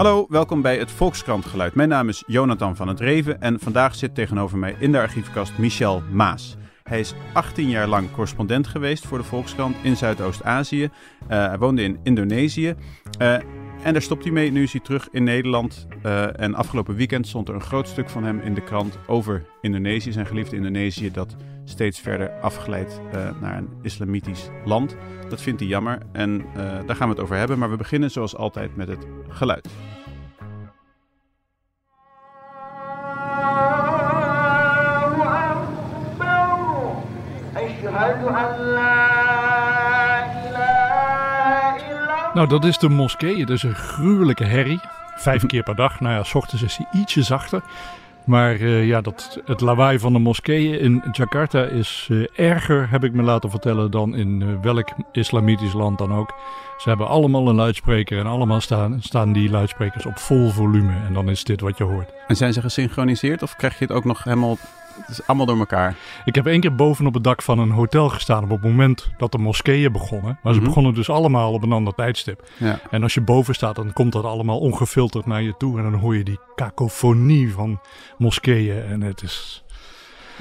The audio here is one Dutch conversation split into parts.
Hallo, welkom bij het Volkskrant Geluid. Mijn naam is Jonathan van het Reven en vandaag zit tegenover mij in de archiefkast Michel Maas. Hij is 18 jaar lang correspondent geweest voor de Volkskrant in Zuidoost-Azië. Uh, hij woonde in Indonesië. Uh, en daar stopt hij mee. Nu is hij terug in Nederland. Uh, en afgelopen weekend stond er een groot stuk van hem in de krant over Indonesië, zijn geliefde Indonesië, dat steeds verder afglijdt naar een islamitisch land. Dat vindt hij jammer en daar gaan we het over hebben. Maar we beginnen zoals altijd met het geluid. Nou, dat is de moskee. Het is een gruwelijke herrie. Vijf keer per dag. Nou ja, s ochtends is hij ietsje zachter. Maar uh, ja, dat, het lawaai van de moskeeën in Jakarta is uh, erger, heb ik me laten vertellen, dan in uh, welk islamitisch land dan ook. Ze hebben allemaal een luidspreker en allemaal staan, staan die luidsprekers op vol volume. En dan is dit wat je hoort. En zijn ze gesynchroniseerd of krijg je het ook nog helemaal het is allemaal door elkaar. Ik heb één keer boven op het dak van een hotel gestaan op het moment dat de moskeeën begonnen. Maar ze mm -hmm. begonnen dus allemaal op een ander tijdstip. Ja. En als je boven staat, dan komt dat allemaal ongefilterd naar je toe. En dan hoor je die kakofonie van moskeeën. En het is...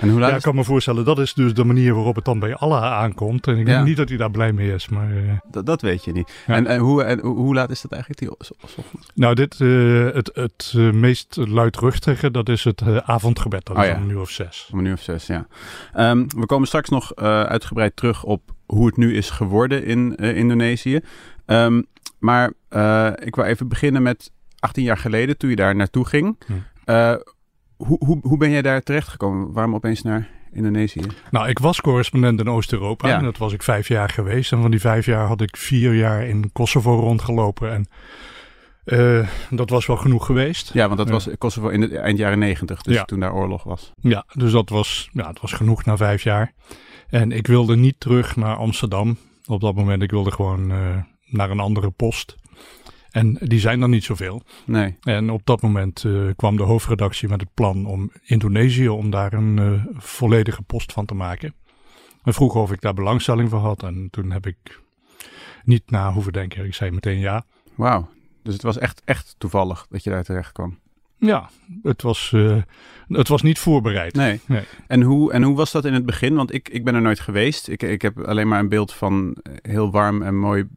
En hoe laat ja, ik kan me voorstellen, dat is dus de manier waarop het dan bij Allah aankomt. En ik Ja. denk niet dat hij daar blij mee is. Maar uh, Dat, dat weet je niet. Ja. En, en, hoe, en hoe laat is dat eigenlijk? Die, ochtends? nou, dit, uh, het, het uh, meest luidruchtige, dat is het avondgebed. Dat Oh, is ja. om een uur of zes. Om een uur of zes, ja. Ehm, we komen straks nog eh, uitgebreid terug op hoe het nu is geworden in eh, Indonesië. Ehm, maar eh, ik wil even beginnen met 18 jaar geleden, toen je daar naartoe ging. Hm. Eh, hoe, hoe, hoe ben jij daar terechtgekomen? Waarom opeens naar Indonesië? Nou, ik was correspondent in Oost-Europa. Ja. En dat was ik vijf jaar geweest. En van die vijf jaar had ik vier jaar in Kosovo rondgelopen. En uh, dat was wel genoeg geweest. Ja, want dat was Kosovo in de eind jaren 90, dus Ja. toen daar oorlog was. Ja, dus dat was, ja, het was genoeg na vijf jaar. En ik wilde niet terug naar Amsterdam op dat moment. Ik wilde gewoon uh, naar een andere post. En die zijn er niet zoveel. Nee. En op dat moment uh, kwam de hoofdredactie met het plan om Indonesië, om daar een uh, volledige post van te maken. En vroeg of ik daar belangstelling voor had. En toen heb ik niet na hoeven denken. Ik zei meteen ja. Wauw. Dus het was echt, echt toevallig dat je daar terecht kwam. Ja, het was, uh, het was niet voorbereid. Nee. nee. En, hoe, en hoe was dat in het begin? Want ik, ik ben er nooit geweest. Ik, ik heb alleen maar een beeld van heel warm en mooi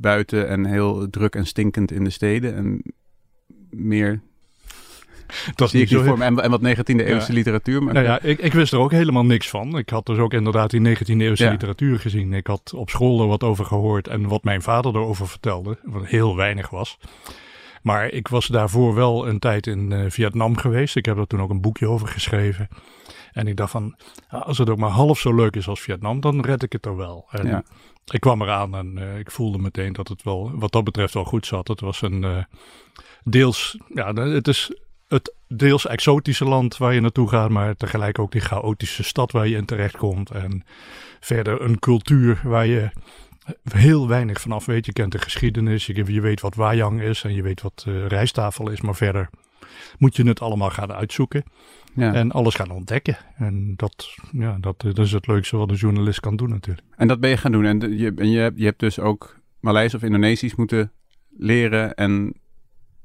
buiten en heel druk en stinkend in de steden. En meer dat is niet zo voor me. En, en wat 19e eeuwse Ja. literatuur. Maar Nou ja, ik, ik wist er ook helemaal niks van. Ik had dus ook inderdaad die 19e eeuwse Ja. literatuur gezien. Ik had op school er wat over gehoord en wat mijn vader erover vertelde, wat heel weinig was. Maar ik was daarvoor wel een tijd in uh, Vietnam geweest. Ik heb er toen ook een boekje over geschreven. En ik dacht van, ah, als het ook maar half zo leuk is als Vietnam, dan red ik het er wel. En Ja. Ik kwam eraan en uh, ik voelde meteen dat het wel, wat dat betreft, wel goed zat. Het was een uh, deels, ja, het is het deels exotische land waar je naartoe gaat, maar tegelijk ook die chaotische stad waar je in terechtkomt. En verder een cultuur waar je heel weinig vanaf weet. Je kent de geschiedenis, je, je weet wat wajang is en je weet wat uh, rijsttafel is, maar verder moet je het allemaal gaan uitzoeken ja. en alles gaan ontdekken. En dat, ja, dat, dat is het leukste wat een journalist kan doen natuurlijk. En dat ben je gaan doen. En, de, je, en je, je hebt dus ook Maleis of Indonesisch moeten leren en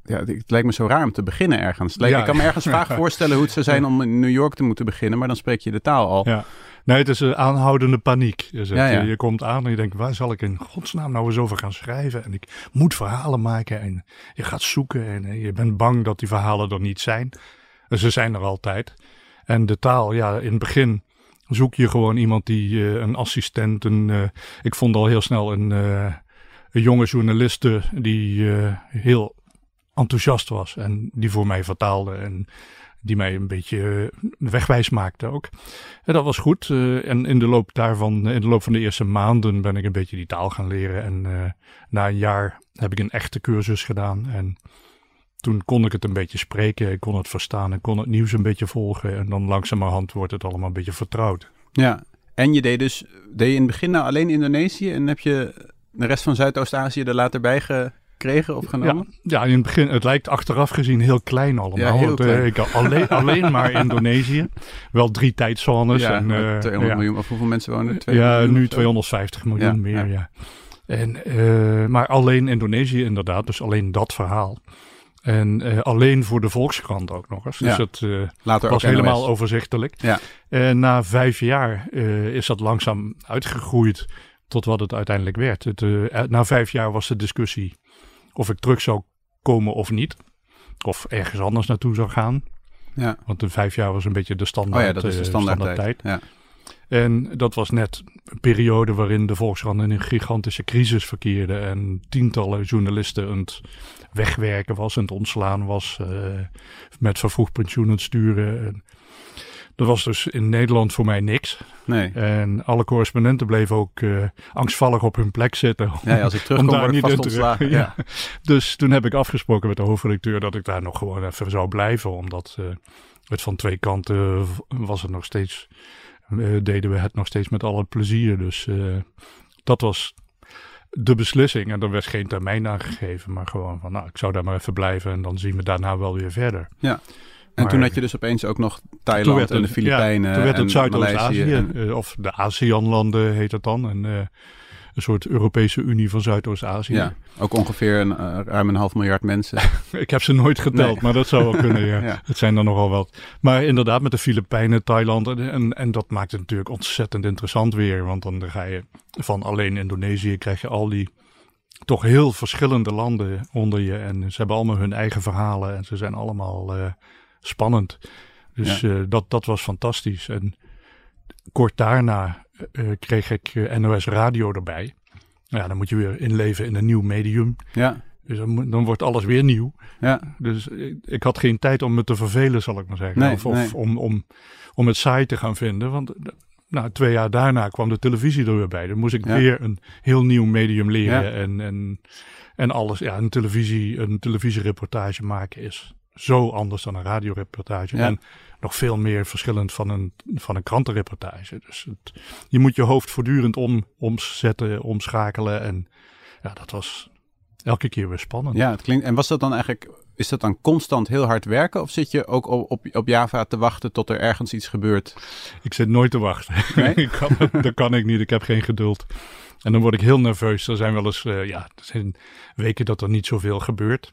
ja, het lijkt me zo raar om te beginnen ergens. Lijkt, Ja. Ik kan me ergens vaag voorstellen hoe het zou zijn om in New York te moeten beginnen, maar dan spreek je de taal al. Ja. Nee, het is een aanhoudende paniek. Je, Ja, ja. Je, je komt aan en je denkt, waar zal ik in godsnaam nou eens over gaan schrijven? En ik moet verhalen maken en je gaat zoeken en eh, je bent bang dat die verhalen er niet zijn. En ze zijn er altijd. En de taal, ja, in het begin zoek je gewoon iemand die, uh, een assistent, een, uh, ik vond al heel snel een, uh, een jonge journaliste die heel enthousiast was en die voor mij vertaalde en die mij een beetje uh, wegwijs maakte ook. En dat was goed. Uh, en in de loop daarvan, in de loop van de eerste maanden ben ik een beetje die taal gaan leren. En uh, na een jaar heb ik een echte cursus gedaan. En toen kon ik het een beetje spreken, ik kon het verstaan, ik kon het nieuws een beetje volgen. En dan langzamerhand wordt het allemaal een beetje vertrouwd. Ja, en je deed dus, deed je in het begin nou alleen Indonesië en heb je de rest van Zuidoost-Azië er later bij gekregen of genomen? Ja, ja, in het begin, het lijkt achteraf gezien heel klein allemaal. Ja, heel Want, klein. ik alleen, alleen maar Indonesië. Wel drie tijdzones. Ja, en, uh, 200 ja. miljoen, of hoeveel mensen wonen er? 200 Ja, nu of zo? 250 miljoen meer, ja. En, uh, maar alleen Indonesië inderdaad, dus alleen dat verhaal. En uh, alleen voor de Volkskrant ook nog eens. Dus Ja. het uh, Later was helemaal NOS. overzichtelijk. Ja. En na vijf jaar uh, is dat langzaam uitgegroeid tot wat het uiteindelijk werd. Het, na vijf jaar was de discussie of ik terug zou komen of niet. Of ergens anders naartoe zou gaan. Ja. Want de vijf jaar was een beetje de standaard, Oh ja, dat is de eh, standaardtijd. standaardtijd. Ja. En dat was net een periode waarin de Volkskrant in een gigantische crisis verkeerde. En tientallen journalisten aan het wegwerken was, aan het ontslaan was. eh, met vervroegd pensioen aan het sturen. En dat was dus in Nederland voor mij niks. Nee. En alle correspondenten bleven ook eh, angstvallig op hun plek zitten. Ja, ja, als ik terugkom daar word ik vast ontslagen. ja. Ja. Dus toen heb ik afgesproken met de hoofdredacteur dat ik daar nog gewoon even zou blijven. Omdat eh, het van twee kanten was het nog steeds, eh, deden we het nog steeds met alle plezier. Dus dat was de beslissing. En er werd geen termijn aangegeven, maar gewoon van nou, ik zou daar maar even blijven en dan zien we daarna wel weer verder. En toen had je dus opeens ook nog Thailand en de Filipijnen Ja, toen werd en het Zuidoost-Azië, eh, of de ASEAN-landen heet het dan. En, eh, een soort Europese Unie van Zuidoost-Azië. Ja, ook ongeveer een, eh, ruim een half miljard mensen. Ik heb ze nooit geteld, Nee. maar dat zou wel kunnen. Ja. Ja. Het zijn er nogal wat. Maar inderdaad, met de Filipijnen, Thailand. En, en, dat maakt het natuurlijk ontzettend interessant weer. Want dan ga je van alleen Indonesië krijg je al die toch heel verschillende landen onder je. En ze hebben allemaal hun eigen verhalen. En ze zijn allemaal spannend. Dus eh, dat, dat was fantastisch. En kort daarna eh, kreeg ik eh, NOS Radio erbij. Ja, dan moet je weer inleven in een nieuw medium. Ja, Dus dan, wordt alles weer nieuw. ja, Dus ik, ik had geen tijd om me te vervelen, zal ik maar zeggen. Nee, of of nee. om, om, om het saai te gaan vinden. Want nou, twee jaar daarna kwam de televisie er weer bij. Dan moest ik Ja. weer een heel nieuw medium leren. Ja. En, en, en alles. Ja, een, televisie, een televisiereportage maken is zo anders dan een radioreportage. Ja. En nog veel meer verschillend van een, van een krantenreportage. Dus het, je moet je hoofd voortdurend om, omzetten, omschakelen. En ja, dat was elke keer weer spannend. ja, het klinkt. En was dat dan eigenlijk, is dat dan constant heel hard werken? Of zit je ook op, op, op Java te wachten tot er ergens iets gebeurt? Ik zit nooit te wachten. Nee? ik kan, dat kan ik niet. Ik heb geen geduld. En dan word ik heel nerveus. Er zijn wel eens, eh, ja, er zijn weken dat er niet zoveel gebeurt.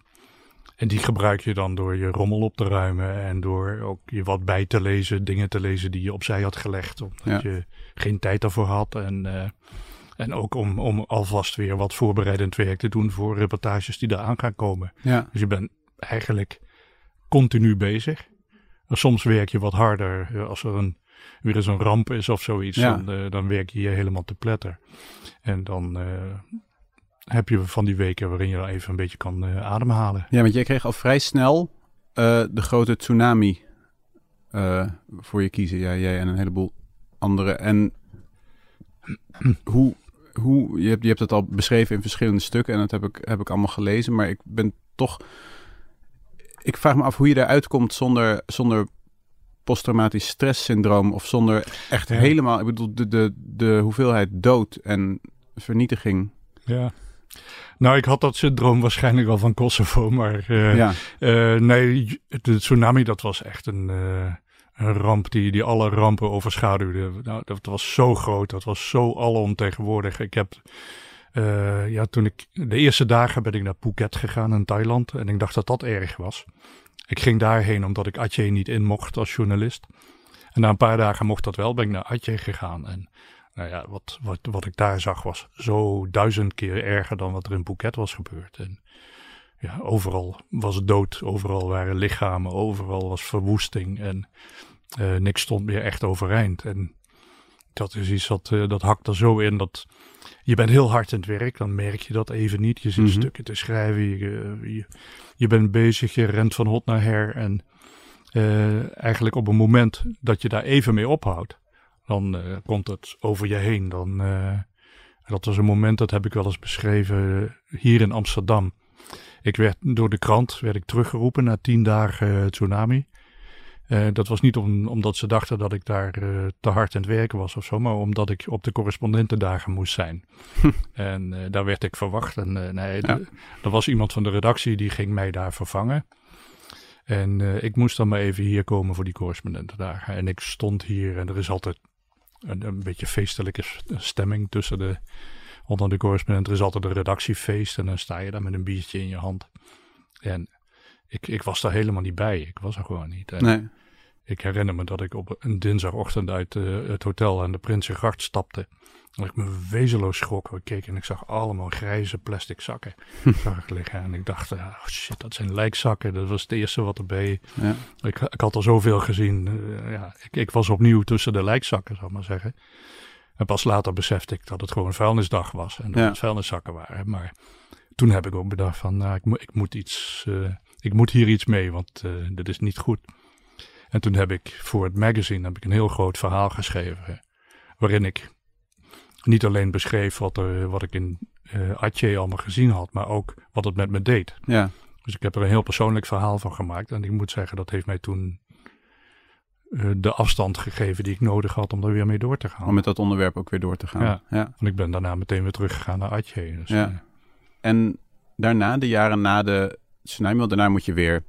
En die gebruik je dan door je rommel op te ruimen en door ook je wat bij te lezen, dingen te lezen die je opzij had gelegd, omdat Ja. je geen tijd daarvoor had. En, eh, en ook om, om alvast weer wat voorbereidend werk te doen voor reportages die eraan gaan komen. Ja, Dus je bent eigenlijk continu bezig. En Soms werk je wat harder eh, als er een, weer eens een ramp is of zoiets. Ja. Dan, eh, dan werk je je helemaal te pletter. En dan heb je van die weken waarin je dan even een beetje kan eh, ademhalen. ja want jij kreeg al vrij snel eh, de grote tsunami eh, voor je kiezen. Ja, jij en een heleboel anderen. En hoe, hoe je, hebt, je hebt het al beschreven in verschillende stukken en dat heb ik, heb ik allemaal gelezen. Maar ik ben toch. Ik vraag me af hoe je eruit komt zonder, zonder posttraumatisch stresssyndroom of zonder echt Ja. helemaal. Ik bedoel, de, de, de hoeveelheid dood en vernietiging. Ja. Nou, ik had dat syndroom waarschijnlijk al van Kosovo, maar eh, ja, eh, nee, de tsunami dat was echt een, eh, een ramp die, die alle rampen overschaduwde. Nou, dat was zo groot, dat was zo alomtegenwoordig. Ik heb, ja, toen ik, de eerste dagen ben ik naar Phuket gegaan in Thailand en ik dacht dat dat erg was. Ik ging daarheen omdat ik Aceh niet in mocht als journalist. En na een paar dagen mocht dat wel, ben ik naar Aceh gegaan. En nou ja, wat, wat, wat ik daar zag was zo duizend keer erger dan wat er in Phuket was gebeurd. En ja, overal was dood, overal waren lichamen, overal was verwoesting en eh, niks stond meer echt overeind. En dat is iets dat, eh, dat hakt er zo in dat je bent heel hard in het werk, dan merk je dat even niet. Je zit Mhm. stukken te schrijven, je, je, je bent bezig, je rent van hot naar her en eh, eigenlijk op een moment dat je daar even mee ophoudt, dan eh, komt het over je heen. Dan, eh, dat was een moment, dat heb ik wel eens beschreven, eh, hier in Amsterdam. Ik werd door de krant werd ik teruggeroepen na tien dagen tsunami. Dat was niet om, omdat ze dachten dat ik daar te hard aan het werken was of zo, maar omdat ik op de correspondentendagen moest zijn. en eh, daar werd ik verwacht. En nee, Ja. er was iemand van de redactie die ging mij daar vervangen. En ik moest dan maar even hier komen voor die correspondentendagen. En ik stond hier en er is altijd een, een beetje feestelijke stemming tussen de, onder de correspondenten. Er is altijd een redactiefeest en dan sta je daar met een biertje in je hand. En ik, ik was daar helemaal niet bij. Ik was er gewoon niet. Nee. Ik herinner me dat ik op een dinsdagochtend uit eh, het hotel aan de Prinsengracht stapte. En ik me wezenloos schrok. Ik keek en ik zag allemaal grijze plastic zakken zag ik liggen. En ik dacht, ah, oh shit, dat zijn lijkzakken. Dat was het eerste wat erbij. Ja. Ik, ik had al zoveel gezien. Eh, ja, ik, ik was opnieuw tussen de lijkzakken, zal ik maar zeggen. En pas later besefte ik dat het gewoon vuilnisdag was. En dat Ja. het vuilniszakken waren. Maar toen heb ik ook bedacht van, nou, ik, moet ik, moet iets, eh, ik moet hier iets mee, want dit is niet goed. En toen heb ik voor het magazine heb ik een heel groot verhaal geschreven. Waarin ik niet alleen beschreef wat, er, wat ik in eh Atje allemaal gezien had, maar ook wat het met me deed. Ja. Dus ik heb er een heel persoonlijk verhaal van gemaakt. En ik moet zeggen, dat heeft mij toen eh, de afstand gegeven die ik nodig had om er weer mee door te gaan. Om met dat onderwerp ook weer door te gaan. Ja. ja. En ik ben daarna meteen weer teruggegaan naar Atje. Dus, Ja. eh, En daarna, de jaren na de tsunami, want daarna moet je weer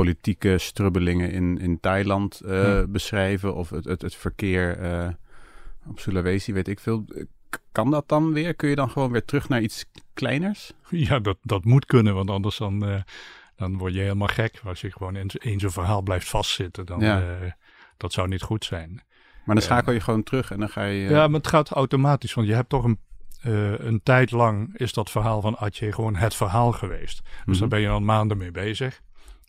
politieke strubbelingen in, in Thailand eh, Ja. beschrijven. Of het, het, het verkeer eh, op Sulawesi, weet ik veel. Kan dat dan weer? Kun je dan gewoon weer terug naar iets kleiners? Ja, dat, dat moet kunnen, want anders dan, eh, dan word je helemaal gek. Als je gewoon in, in zo'n verhaal blijft vastzitten, dan Ja. dat zou niet goed zijn. Maar dan schakel je gewoon terug en dan ga je... Ja, maar het gaat automatisch, want je hebt toch een, een tijd lang is dat verhaal van Atje gewoon het verhaal geweest. Dus Mhm. daar ben je dan maanden mee bezig.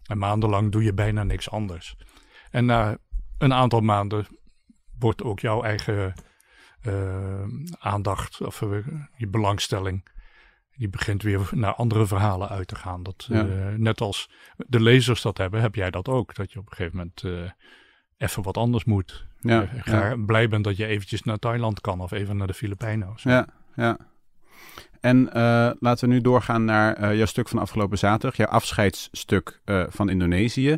En maandenlang doe je bijna niks anders. En na een aantal maanden wordt ook jouw eigen eh, aandacht of eh, je belangstelling, die begint weer naar andere verhalen uit te gaan. Dat, Ja. eh, net als de lezers dat hebben, heb jij dat ook. Dat je op een gegeven moment even wat anders moet. ja, ja. blij bent dat je eventjes naar Thailand kan of even naar de Filipijnen. of zo. Ja, ja. En eh, laten we nu doorgaan naar eh, jouw stuk van afgelopen zaterdag. Jouw afscheidsstuk eh, van Indonesië.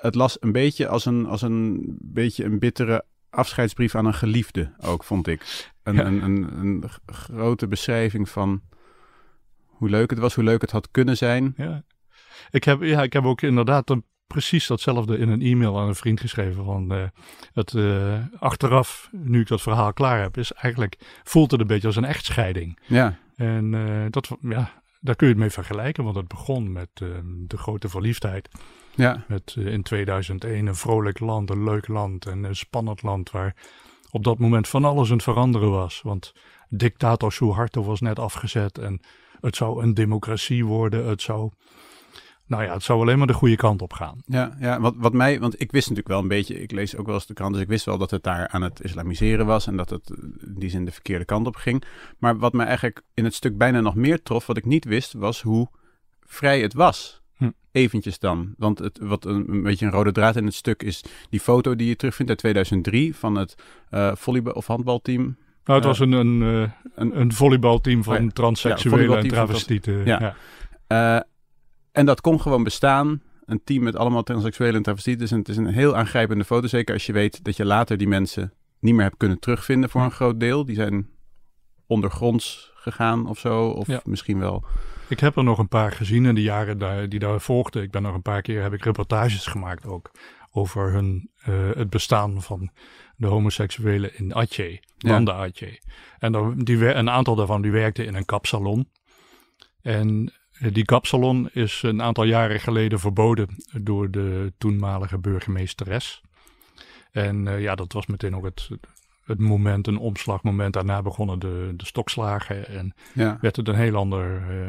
Het las een beetje als een, als een beetje een bittere afscheidsbrief aan een geliefde ook, vond ik. Een, Ja. een, een, een grote beschrijving van hoe leuk het was, hoe leuk het had kunnen zijn. Ja. Ik, heb, ja, ik heb ook inderdaad een, precies datzelfde in een e-mail aan een vriend geschreven. Van, eh, het, eh, achteraf, nu ik dat verhaal klaar heb, is eigenlijk voelt het een beetje als een echtscheiding. Ja, En eh, dat, ja, daar kun je het mee vergelijken, want het begon met de grote verliefdheid. ja, Met in 2001 een vrolijk land, een leuk land en een spannend land waar op dat moment van alles aan het veranderen was. Want dictator Suharto was net afgezet en het zou een democratie worden. Het zou, nou ja, het zou alleen maar de goede kant op gaan. ja, ja. Wat, wat mij, want ik wist natuurlijk wel een beetje, ik lees ook wel eens de krant, dus ik wist wel dat het daar aan het islamiseren was en dat het eh, in die zin de verkeerde kant op ging. Maar wat mij eigenlijk in het stuk bijna nog meer trof, wat ik niet wist, was hoe vrij het was. Hm. Eventjes dan. Want het, wat een, een beetje een rode draad in het stuk is die foto die je terugvindt uit 2003 van het eh volleybal- of handbalteam. Nou, het Eh, was een, een, eh, een- een volleybalteam van Oh ja. transseksuelen en travestieten. Ja. Ja. Eh, en dat kon gewoon bestaan. Een team met allemaal transseksuelen en travestieten. Dus het is een heel aangrijpende foto. Zeker als je weet dat je later die mensen niet meer hebt kunnen terugvinden voor een groot deel. Die zijn ondergronds gegaan of zo. Of Ja. misschien wel. Ik heb er nog een paar gezien in de jaren daar, die daar volgden. Ik ben nog een paar keer, heb ik reportages gemaakt ook over hun, eh, het bestaan van de homoseksuelen in Atje, Ja. Banda Atje. En die, een aantal daarvan die werkten in een kapsalon. En die kapsalon is een aantal jaren geleden verboden door de toenmalige burgemeesteres. En eh, ja, dat was meteen ook het, het moment, een omslagmoment. Daarna begonnen de, de stokslagen en Ja, werd het een heel ander... eh,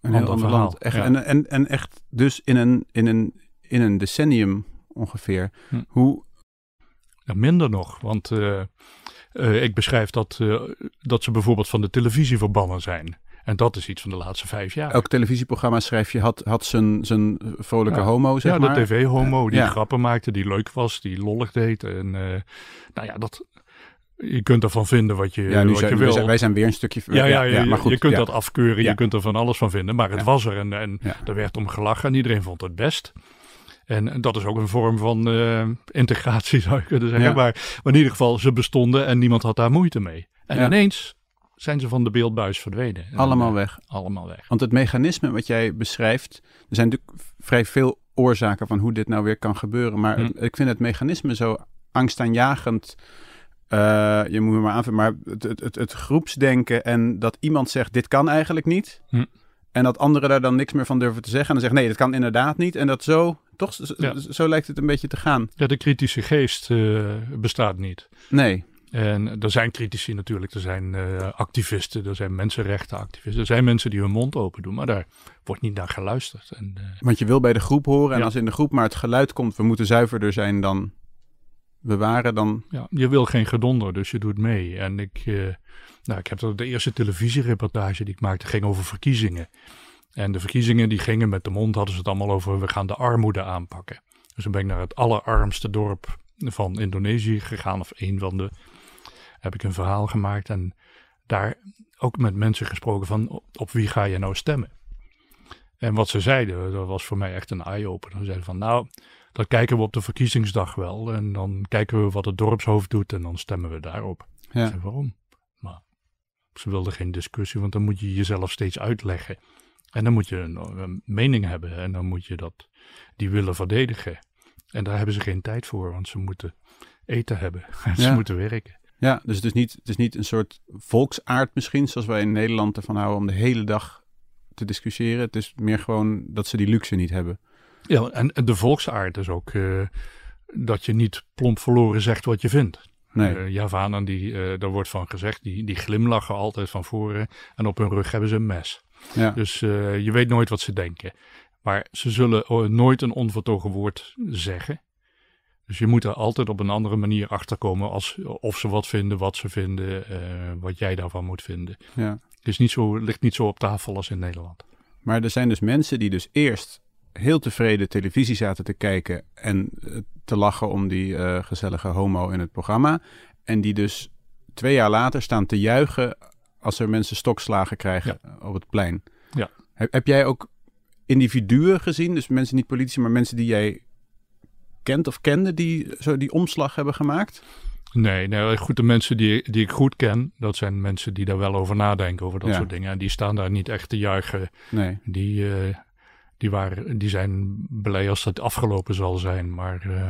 een ander heel ander verhaal. land. Echt, Ja. en, en, en echt dus in een, in een, in een decennium ongeveer. Hm. Hoe, Ja, minder nog, want eh, eh, ik beschrijf dat, eh, dat ze bijvoorbeeld van de televisie verbannen zijn. En dat is iets van de laatste vijf jaar. elk televisieprogramma schrijf je had, had zijn, zijn vrolijke Ja. homo, zeg ja, maar. de tv-homo die Ja. grappen maakte, die leuk was, die lollig deed. En eh, nou ja, dat, je kunt ervan vinden wat je, Ja, nu wat zijn, je wij wil. zijn, wij zijn weer een stukje... ja, ja, ja, maar goed. je kunt ja. dat afkeuren, Ja. je kunt er van alles van vinden. Maar het Ja. was er en, en Ja. er werd om gelachen en iedereen vond het best. En, en dat is ook een vorm van eh, integratie, zou je kunnen zeggen. Ja. Maar, maar in ieder geval, ze bestonden en niemand had daar moeite mee. En Ja. ineens zijn ze van de beeldbuis verdwenen. En, Allemaal eh, weg. Allemaal weg. Want het mechanisme wat jij beschrijft, er zijn natuurlijk vrij veel oorzaken van hoe dit nou weer kan gebeuren. Maar Hm. het- ik vind het mechanisme zo angstaanjagend. eh, je moet me maar aanvullen, maar het, het, het, het groepsdenken en dat iemand zegt: dit kan eigenlijk niet. Hm. En dat anderen daar dan niks meer van durven te zeggen. En dan zeggen, nee, dat kan inderdaad niet. En dat zo, toch, Ja. zo lijkt het een beetje te gaan. Ja, de kritische geest eh, bestaat niet. Nee, En er zijn critici natuurlijk, er zijn eh, activisten, er zijn mensenrechtenactivisten. Er zijn mensen die hun mond open doen, maar daar wordt niet naar geluisterd. En, eh, want je wil bij de groep horen. En Ja. als in de groep maar het geluid komt, we moeten zuiverder zijn dan we waren, dan... ja, je wil geen gedonder, dus je doet mee. En ik, eh, nou, ik heb dat- de eerste televisiereportage die ik maakte, ging over verkiezingen. En de verkiezingen die gingen met de mond, hadden ze het allemaal over, we gaan de armoede aanpakken. Dus dan ben ik naar het allerarmste dorp van Indonesië gegaan, of een van de, heb ik een verhaal gemaakt. En daar ook met mensen gesproken van, op, op wie ga je nou stemmen? En wat ze zeiden, dat was voor mij echt een eye-opener. Ze zeiden van, nou, dat kijken we op de verkiezingsdag wel. En dan kijken we wat het dorpshoofd doet en dan stemmen we daarop. Ja. zei, waarom? Maar ze wilden geen discussie, want dan moet je jezelf steeds uitleggen. En dan moet je een, een mening hebben en dan moet je dat, die willen verdedigen. En daar hebben ze geen tijd voor, want ze moeten eten hebben en ze moeten werken. Ja, dus het is, niet, het is niet een soort volksaard misschien, zoals wij in Nederland ervan houden om de hele dag te discussiëren. Het is meer gewoon dat ze die luxe niet hebben. Ja, en en de volksaard is ook eh, dat je niet plomp verloren zegt wat je vindt. Nee, Eh, Javanen, die, eh, daar wordt van gezegd, die, die glimlachen altijd van voren en op hun rug hebben ze een mes. ja. Dus je weet nooit wat ze denken. Maar ze zullen nooit een onvertogen woord zeggen. Dus je moet er altijd op een andere manier achterkomen als, of ze wat vinden, wat ze vinden, eh, wat jij daarvan moet vinden. ja. Het is niet zo, ligt niet zo op tafel als in Nederland. Maar er zijn dus mensen die dus eerst heel tevreden televisie zaten te kijken en eh, te lachen om die eh, gezellige homo in het programma. En die dus twee jaar later staan te juichen als er mensen stokslagen krijgen op het plein. Ja. Heb, heb jij ook individuen gezien, dus mensen niet politici, maar mensen die jij kent of kende die zo die omslag hebben gemaakt? Nee, nee goed, de mensen die, die ik goed ken, dat zijn mensen die daar wel over nadenken, over dat Ja. soort dingen. En die staan daar niet echt te juichen. Nee. Die, eh, die, waren, die zijn blij als het afgelopen zal zijn. Maar eh,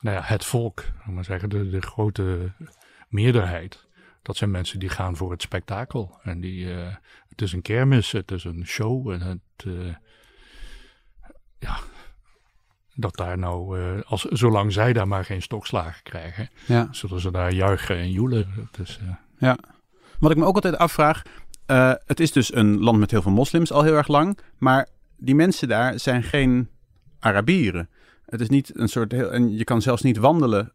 nou ja, het volk, maar zeggen, de, de grote meerderheid, dat zijn mensen die gaan voor het spektakel. En die, eh, het is een kermis, het is een show. En het, ja, dat daar nou, eh, als, zolang zij daar maar geen stokslagen krijgen, Ja. zullen ze daar juichen en joelen. Is, eh, Wat ik me ook altijd afvraag, eh, het is dus een land met heel veel moslims al heel erg lang, maar die mensen daar zijn geen Arabieren. Het is niet een soort heel, en je kan zelfs niet wandelen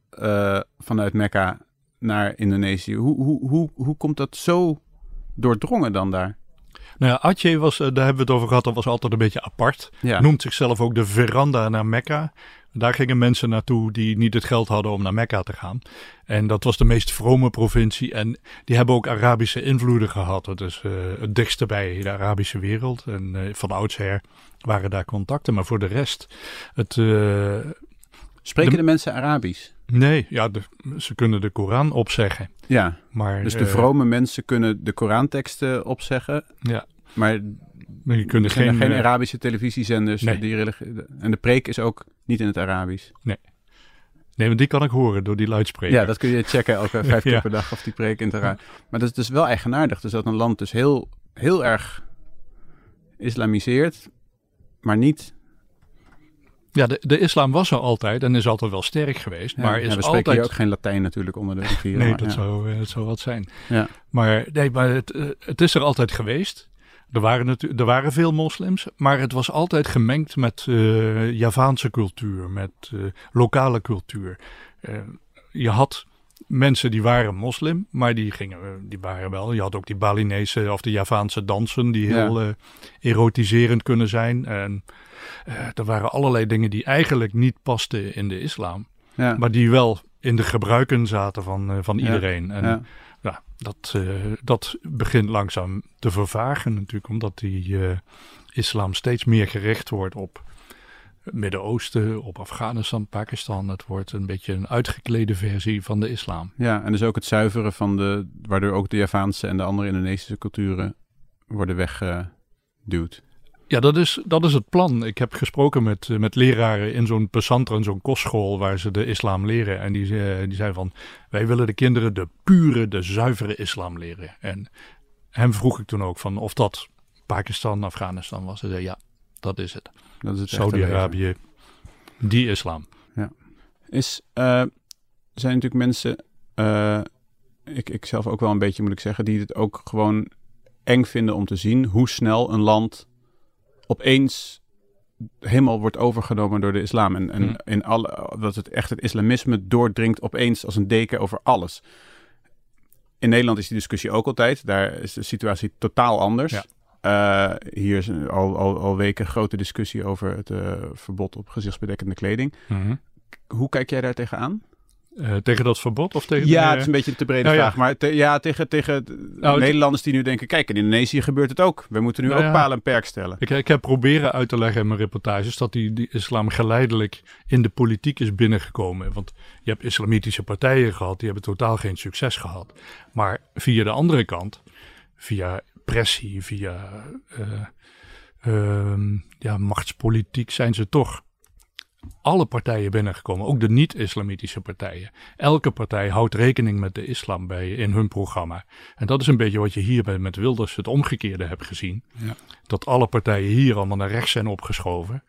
vanuit Mekka naar Indonesië. Hoe, hoe, hoe, hoe komt dat zo doordrongen dan daar? Nou ja, Aceh was, eh, daar hebben we het over gehad, dat was altijd een beetje apart. Ja, Noemt zichzelf ook de veranda naar Mekka. Daar gingen mensen naartoe die niet het geld hadden om naar Mekka te gaan. En dat was de meest vrome provincie. En die hebben ook Arabische invloeden gehad. Het is eh, het dichtste bij de Arabische wereld. En eh, van oudsher waren daar contacten. Maar voor de rest, het, Spreken de- de mensen Arabisch? Nee, ja, de- ze kunnen de Koran opzeggen. Ja, Maar, dus de eh, vrome mensen kunnen de Koranteksten opzeggen, Ja, maar maar je kunt er geen, geen eh, Arabische televisiezenders. nee. Die en de preek is ook niet in het Arabisch. Nee, want die kan ik horen door die luidspreker. Ja, dat kun je checken elke vijf keer per dag of die preek in het Arabisch. Maar dat is dus wel eigenaardig. Dus dat een land dus heel, heel erg islamiseert, maar niet... Ja, de, de islam was er altijd en is altijd wel sterk geweest. Ja, maar ja, is we spreken altijd... hier ook geen Latijn natuurlijk onder de rivieren. Nee, maar dat, ja. zou, eh, dat zou wat zijn. Ja. Maar, nee, maar het, eh, het is er altijd geweest. Er waren, er waren veel moslims, maar het was altijd gemengd met eh, Javaanse cultuur, met lokale cultuur. Je had mensen die waren moslim, maar die, gingen, eh, die waren wel. Je had ook die Balinese of de Javaanse dansen die Ja. heel eh, erotiserend kunnen zijn. En eh, er waren allerlei dingen die eigenlijk niet pasten in de islam. Ja. Maar die wel in de gebruiken zaten van, van Ja, iedereen. En ja. ja, dat, dat begint langzaam te vervagen natuurlijk, omdat die islam steeds meer gericht wordt op Midden-Oosten, op Afghanistan, Pakistan. Het wordt een beetje een uitgeklede versie van de islam. ja, en dus ook het zuiveren van de... waardoor ook de Javaanse en de andere Indonesische culturen worden weggeduwd. Ja, dat is, dat is het plan. Ik heb gesproken met, eh, met leraren in zo'n pesantren, zo'n kostschool waar ze de islam leren. En die, eh, die zeiden van, wij willen de kinderen de pure, de zuivere islam leren. En hem vroeg ik toen ook van of dat Pakistan, Afghanistan was. Ze zei ja, dat is het. Dat is. Saudi-Arabië, die islam. Is, eh, zijn natuurlijk mensen, eh, ik, ik zelf ook wel een beetje moet ik zeggen, die het ook gewoon eng vinden om te zien hoe snel een land opeens helemaal wordt overgenomen door de islam. En, en Hmm. in alle, dat het echt het islamisme doordringt opeens als een deken over alles. In Nederland is die discussie ook altijd. Daar is de situatie totaal anders. Ja. Eh, hier is een- al, al, al weken grote discussie over het eh, verbod op gezichtsbedekkende kleding. Hoe kijk jij daar tegenaan? Eh, tegen dat verbod of tegen Ja, de- het is een beetje een te brede Nou ja. vraag. Maar te- ja, tegen, tegen Nou, het- Nederlanders die nu denken... kijk, in Indonesië gebeurt het ook. We moeten nu Nou ook ja. palen en perk stellen. Ik, ik heb proberen uit te leggen in mijn reportages dat die, die islam geleidelijk in de politiek is binnengekomen. Want je hebt islamitische partijen gehad, die hebben totaal geen succes gehad. Maar via de andere kant, via pressie, via eh, ehm, ja, machtspolitiek, zijn ze toch alle partijen binnengekomen. Ook de niet-islamitische partijen. Elke partij houdt rekening met de islam bij in hun programma. En dat is een beetje wat je hier bij met Wilders het omgekeerde hebt gezien dat alle partijen hier allemaal naar rechts zijn opgeschoven.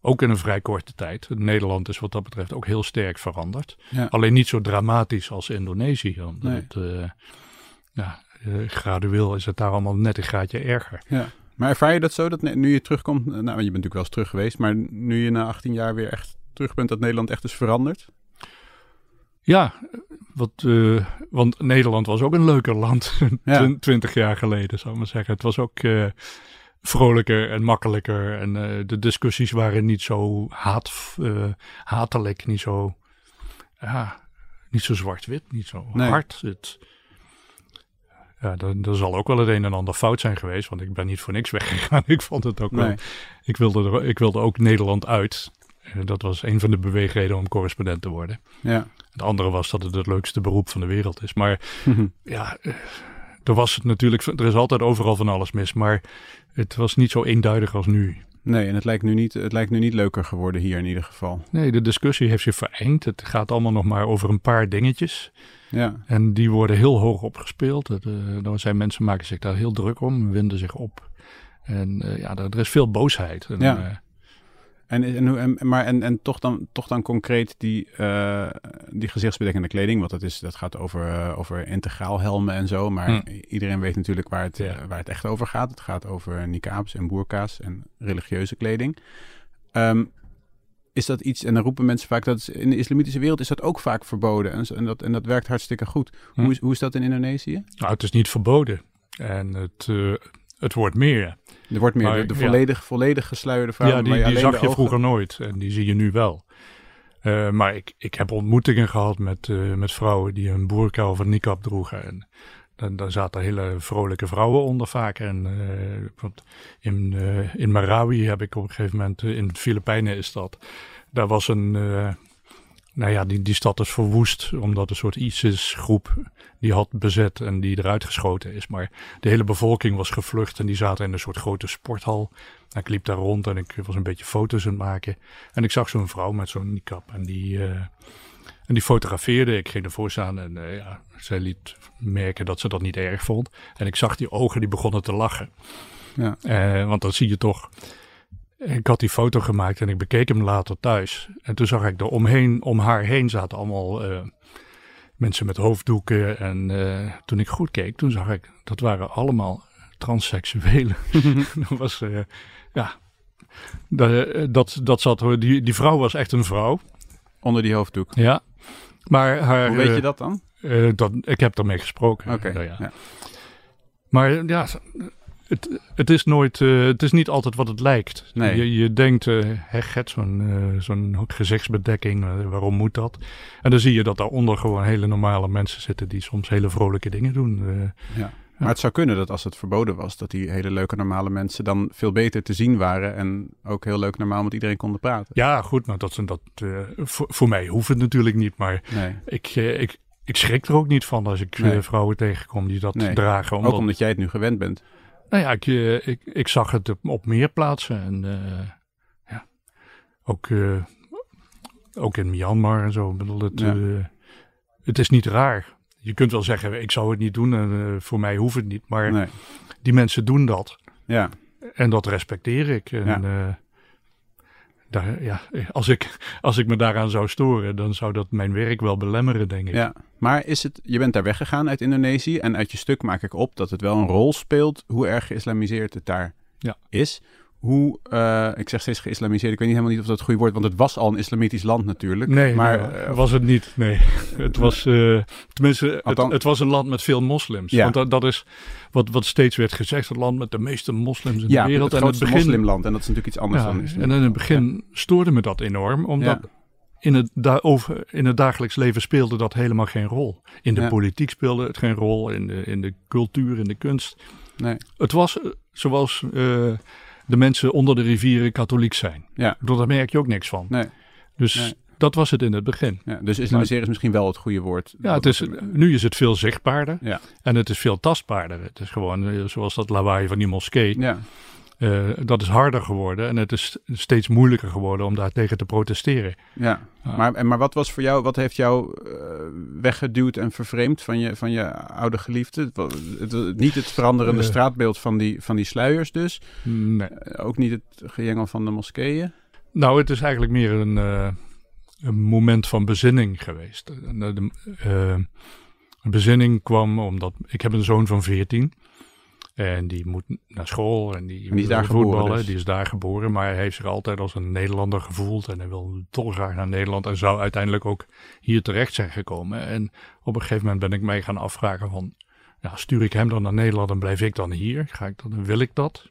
Ook in een vrij korte tijd. Nederland is wat dat betreft ook heel sterk veranderd. Ja. Alleen niet zo dramatisch als Indonesië. Omdat Nee. het, eh, ja, gradueel is het daar allemaal net een graadje erger. Ja. Maar ervaar je dat zo, dat nu je terugkomt... Nou, je bent natuurlijk wel eens terug geweest... maar nu je na 18 jaar weer echt terug bent... dat Nederland echt is veranderd? Ja, wat, eh, want Nederland was ook een leuker land Ja. twintig jaar geleden, zou ik maar zeggen. Het was ook eh, vrolijker en makkelijker. En eh, de discussies waren niet zo haat, eh, hatelijk, niet zo, ja, niet zo zwart-wit, niet zo Nee. hard. Het, ja, er, er zal ook wel het een en ander fout zijn geweest, want ik ben niet voor niks weggegaan. Ik vond het ook wel. Ik wilde, er, ik wilde ook Nederland uit. Eh, Dat was een van de beweegredenen om correspondent te worden. Ja. Het andere was dat het het leukste beroep van de wereld is. Maar ja, eh, er was het natuurlijk, er is altijd overal van alles mis. Maar het was niet zo eenduidig als nu. Nee, en het lijkt, nu niet, het lijkt nu niet leuker geworden hier in ieder geval. Nee, de discussie heeft zich verengd. Het gaat allemaal nog maar over een paar dingetjes. Ja. En die worden heel hoog opgespeeld. Eh, er zijn mensen maken zich daar heel druk om, winden zich op. En eh, ja, er, er is veel boosheid. En, Ja. eh, En, en, hoe- en, maar, en, en toch, dan, toch dan concreet die, die gezichtsbedekkende kleding. Want dat, is, dat gaat over, over integraal helmen en zo. Maar Hm. iedereen weet natuurlijk waar het, Ja. waar het echt over gaat. Het gaat over niqabs en boerka's en religieuze kleding. Ehm, is dat iets, en dan roepen mensen vaak dat in de islamitische wereld is dat ook vaak verboden. En, en, dat, en dat werkt hartstikke goed. Hm. Hoe, is, hoe is dat in Indonesië? nou, het is niet verboden. En het, eh, het wordt meer. Er wordt meer Maar, de, de ja. volledig, volledig gesluierde vrouw. ja, die, je die zag je ogen- vroeger nooit. En die zie je nu wel. Eh, maar ik, ik heb ontmoetingen gehad met, eh, met vrouwen die een boerka of een niqab droegen. En dan, daar zaten hele vrolijke vrouwen onder vaak. En want in, eh, in Marawi heb ik op een gegeven moment, eh, in de Filipijnen is dat. Daar was een, nou ja, die, die stad is verwoest omdat een soort ISIS-groep die had bezet en die eruit geschoten is. Maar de hele bevolking was gevlucht en die zaten in een soort grote sporthal. En ik liep daar rond en ik was een beetje foto's aan het maken. En ik zag zo'n vrouw met zo'n niqab en die, en die fotografeerde. Ik ging ervoor staan en eh, ja, zij liet merken dat ze dat niet erg vond. En ik zag die ogen, die begonnen te lachen. Ja. Eh, want dan zie je toch... Ik had die foto gemaakt en ik bekeek hem later thuis. En toen zag ik er omheen, om haar heen zaten allemaal eh, mensen met hoofddoeken. En toen ik goed keek, toen zag ik, dat waren allemaal transseksuelen. dat was, ja, dat, dat zat, die, die vrouw was echt een vrouw. Onder die hoofddoek. Ja. Maar haar, Hoe weet eh, je dat dan? eh, dat, ik heb ermee gesproken. Oké. Nou ja. Maar ja, het, het is nooit, eh, het is niet altijd wat het lijkt. Nee. Je, je denkt, eh hegget, zo'n eh, zo'n gezichtsbedekking, eh, waarom moet dat? En dan zie je dat daaronder gewoon hele normale mensen zitten die soms hele vrolijke dingen doen. eh. Ja. Maar het zou kunnen dat als het verboden was, dat die hele leuke normale mensen dan veel beter te zien waren en ook heel leuk normaal met iedereen konden praten. ja, goed, maar dat, dat, eh, voor, voor mij hoeft het natuurlijk niet, maar Nee. ik, eh, ik, ik schrik er ook niet van als ik eh, Nee. vrouwen tegenkom die dat Nee. dragen. Ook omdat jij het nu gewend bent. Nou ja, ik, ik, ik zag het op, op meer plaatsen. En ja, ook, ook in Myanmar en zo. Ik bedoel, het, Ja. het is niet raar. Je kunt wel zeggen, ik zou het niet doen en eh, voor mij hoeft het niet. Maar Nee. die mensen doen dat. Ja. En dat respecteer ik. En, Ja. ja. daar, ja, als, ik, als ik me daaraan zou storen, dan zou dat mijn werk wel belemmeren, denk ik. Ja, maar is het, je bent daar weggegaan uit Indonesië en uit je stuk maak ik op dat het wel een rol speelt hoe erg geïslamiseerd het daar Ja. is. Hoe, eh, ik zeg steeds geïslamiseerd, ik weet niet helemaal niet of dat het goede woord, want het was al een islamitisch land natuurlijk. Nee, maar eh, was het niet. Nee, het was, eh, tenminste, het, Althans- het was een land met veel moslims. Ja. Want dat, dat is wat, wat steeds werd gezegd, het land met de meeste moslims in ja, de wereld. het en grootste moslimland en dat is natuurlijk iets anders ja, dan en islam. in het begin stoorde me dat enorm, omdat in, het da over, in het dagelijks leven speelde dat helemaal geen rol. In de Ja. politiek speelde het geen rol, in de, in de cultuur, in de kunst. Nee. Het was zoals de mensen onder de rivieren katholiek zijn. Ja. Bedoel, Daar merk je ook niks van. Nee. Dus Nee. dat was het in het begin. Ja, dus islamiseren is misschien wel het goede woord. Ja, het is, nu is het veel zichtbaarder Ja. en het is veel tastbaarder. Het is gewoon eh, zoals dat lawaai van die moskee. Ja, eh, dat is harder geworden en het is steeds moeilijker geworden om daar tegen te protesteren. ja. Maar, en, maar wat was voor jou, wat heeft jou eh, weggeduwd en vervreemd van je, van je oude geliefde? Het, wa- het- niet het veranderende Eh. straatbeeld van die, van die sluiers dus. Nee. Ook niet het gejengel van de moskeeën. Nou, het is eigenlijk meer een, een moment van bezinning geweest. De, een bezinning kwam omdat ik heb een zoon van 14 en die moet naar school en die, En die is daar wil geboren voetballen. dus. Die is daar geboren, maar hij heeft zich altijd als een Nederlander gevoeld en hij wil toch graag naar Nederland en zou uiteindelijk ook hier terecht zijn gekomen. En op een gegeven moment ben ik mij gaan afvragen van, ja, stuur ik hem dan naar Nederland en blijf ik dan hier? Ga ik dan, wil ik dat?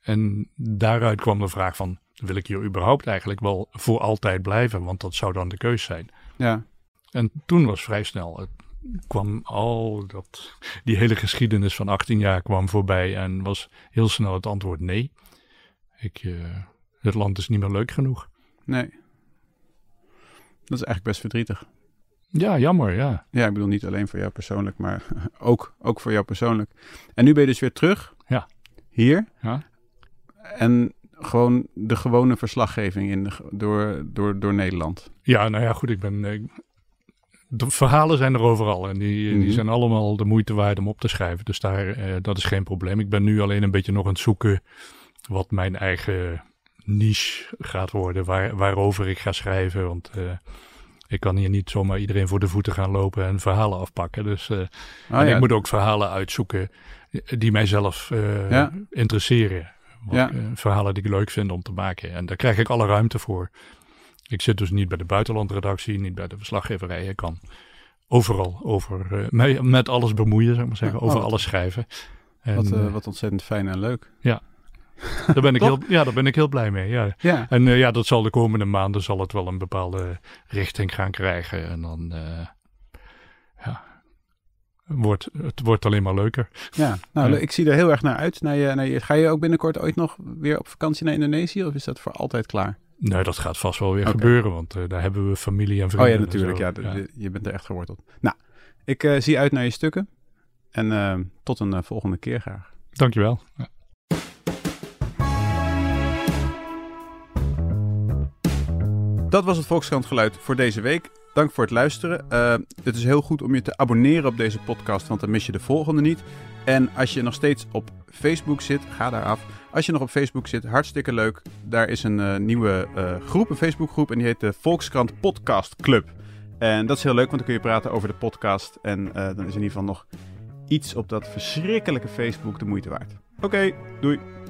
En daaruit kwam de vraag van, wil ik hier überhaupt eigenlijk wel voor altijd blijven? Want dat zou dan de keus zijn. Ja, En toen was vrij snel, het kwam al dat, die hele geschiedenis van 18 jaar kwam voorbij en was heel snel het antwoord nee. Ik, eh, het land is niet meer leuk genoeg. nee. Dat is eigenlijk best verdrietig. Ja, jammer, ja. Ja, ik bedoel niet alleen voor jou persoonlijk, maar ook, ook voor jou persoonlijk. En nu ben je dus weer terug. Ja. Hier. Ja. En gewoon de gewone verslaggeving in de, door, door, door Nederland. Ja, nou ja, goed, ik ben... de verhalen zijn er overal en die, Mhm. die zijn allemaal de moeite waard om op te schrijven. Dus daar, eh, dat is geen probleem. Ik ben nu alleen een beetje nog aan het zoeken wat mijn eigen niche gaat worden, waar, waarover ik ga schrijven. Want eh, ik kan hier niet zomaar iedereen voor de voeten gaan lopen en verhalen afpakken. Dus eh, Ah, en ja. ik moet ook verhalen uitzoeken die mijzelf Ja. interesseren. Wat, Ja. verhalen die ik leuk vind om te maken. En daar krijg ik alle ruimte voor. Ik zit dus niet bij de buitenlandredactie, niet bij de verslaggeverij. Ik kan overal over, mij- met alles bemoeien, zou ik maar zeggen. Ja, over oh. alles schrijven. En, wat, eh, eh, wat ontzettend fijn en leuk. daar, ben ik heel, ja, daar ben ik heel blij mee. Ja. Ja. En ja, dat zal de komende maanden zal het wel een bepaalde richting gaan krijgen. En dan ja, wordt, het wordt alleen maar leuker. Ja, nou, Ja. ik zie er heel erg naar uit. Naar je, naar je, ga je ook binnenkort ooit nog weer op vakantie naar Indonesië? Of is dat voor altijd klaar? Nee, dat gaat vast wel weer gebeuren, want eh, daar hebben we familie en Oh vrienden. ja, en natuurlijk. Ja, je bent er echt geworteld. Nou, ik eh, zie uit naar je stukken. En eh, tot een volgende keer graag. Dankjewel. Ja. Dat was het Volkskrant geluid voor deze week. Dank voor het luisteren. Het is heel goed om je te abonneren op deze podcast, want dan mis je de volgende niet. En als je nog steeds op Facebook zit, ga daar af. Als je nog op Facebook zit, hartstikke leuk. Daar is een eh, nieuwe eh, groep, een Facebookgroep, en die heet de Volkskrant Podcast Club. En dat is heel leuk, want dan kun je praten over de podcast. En eh, dan is in ieder geval nog iets op dat verschrikkelijke Facebook de moeite waard. Oké, doei.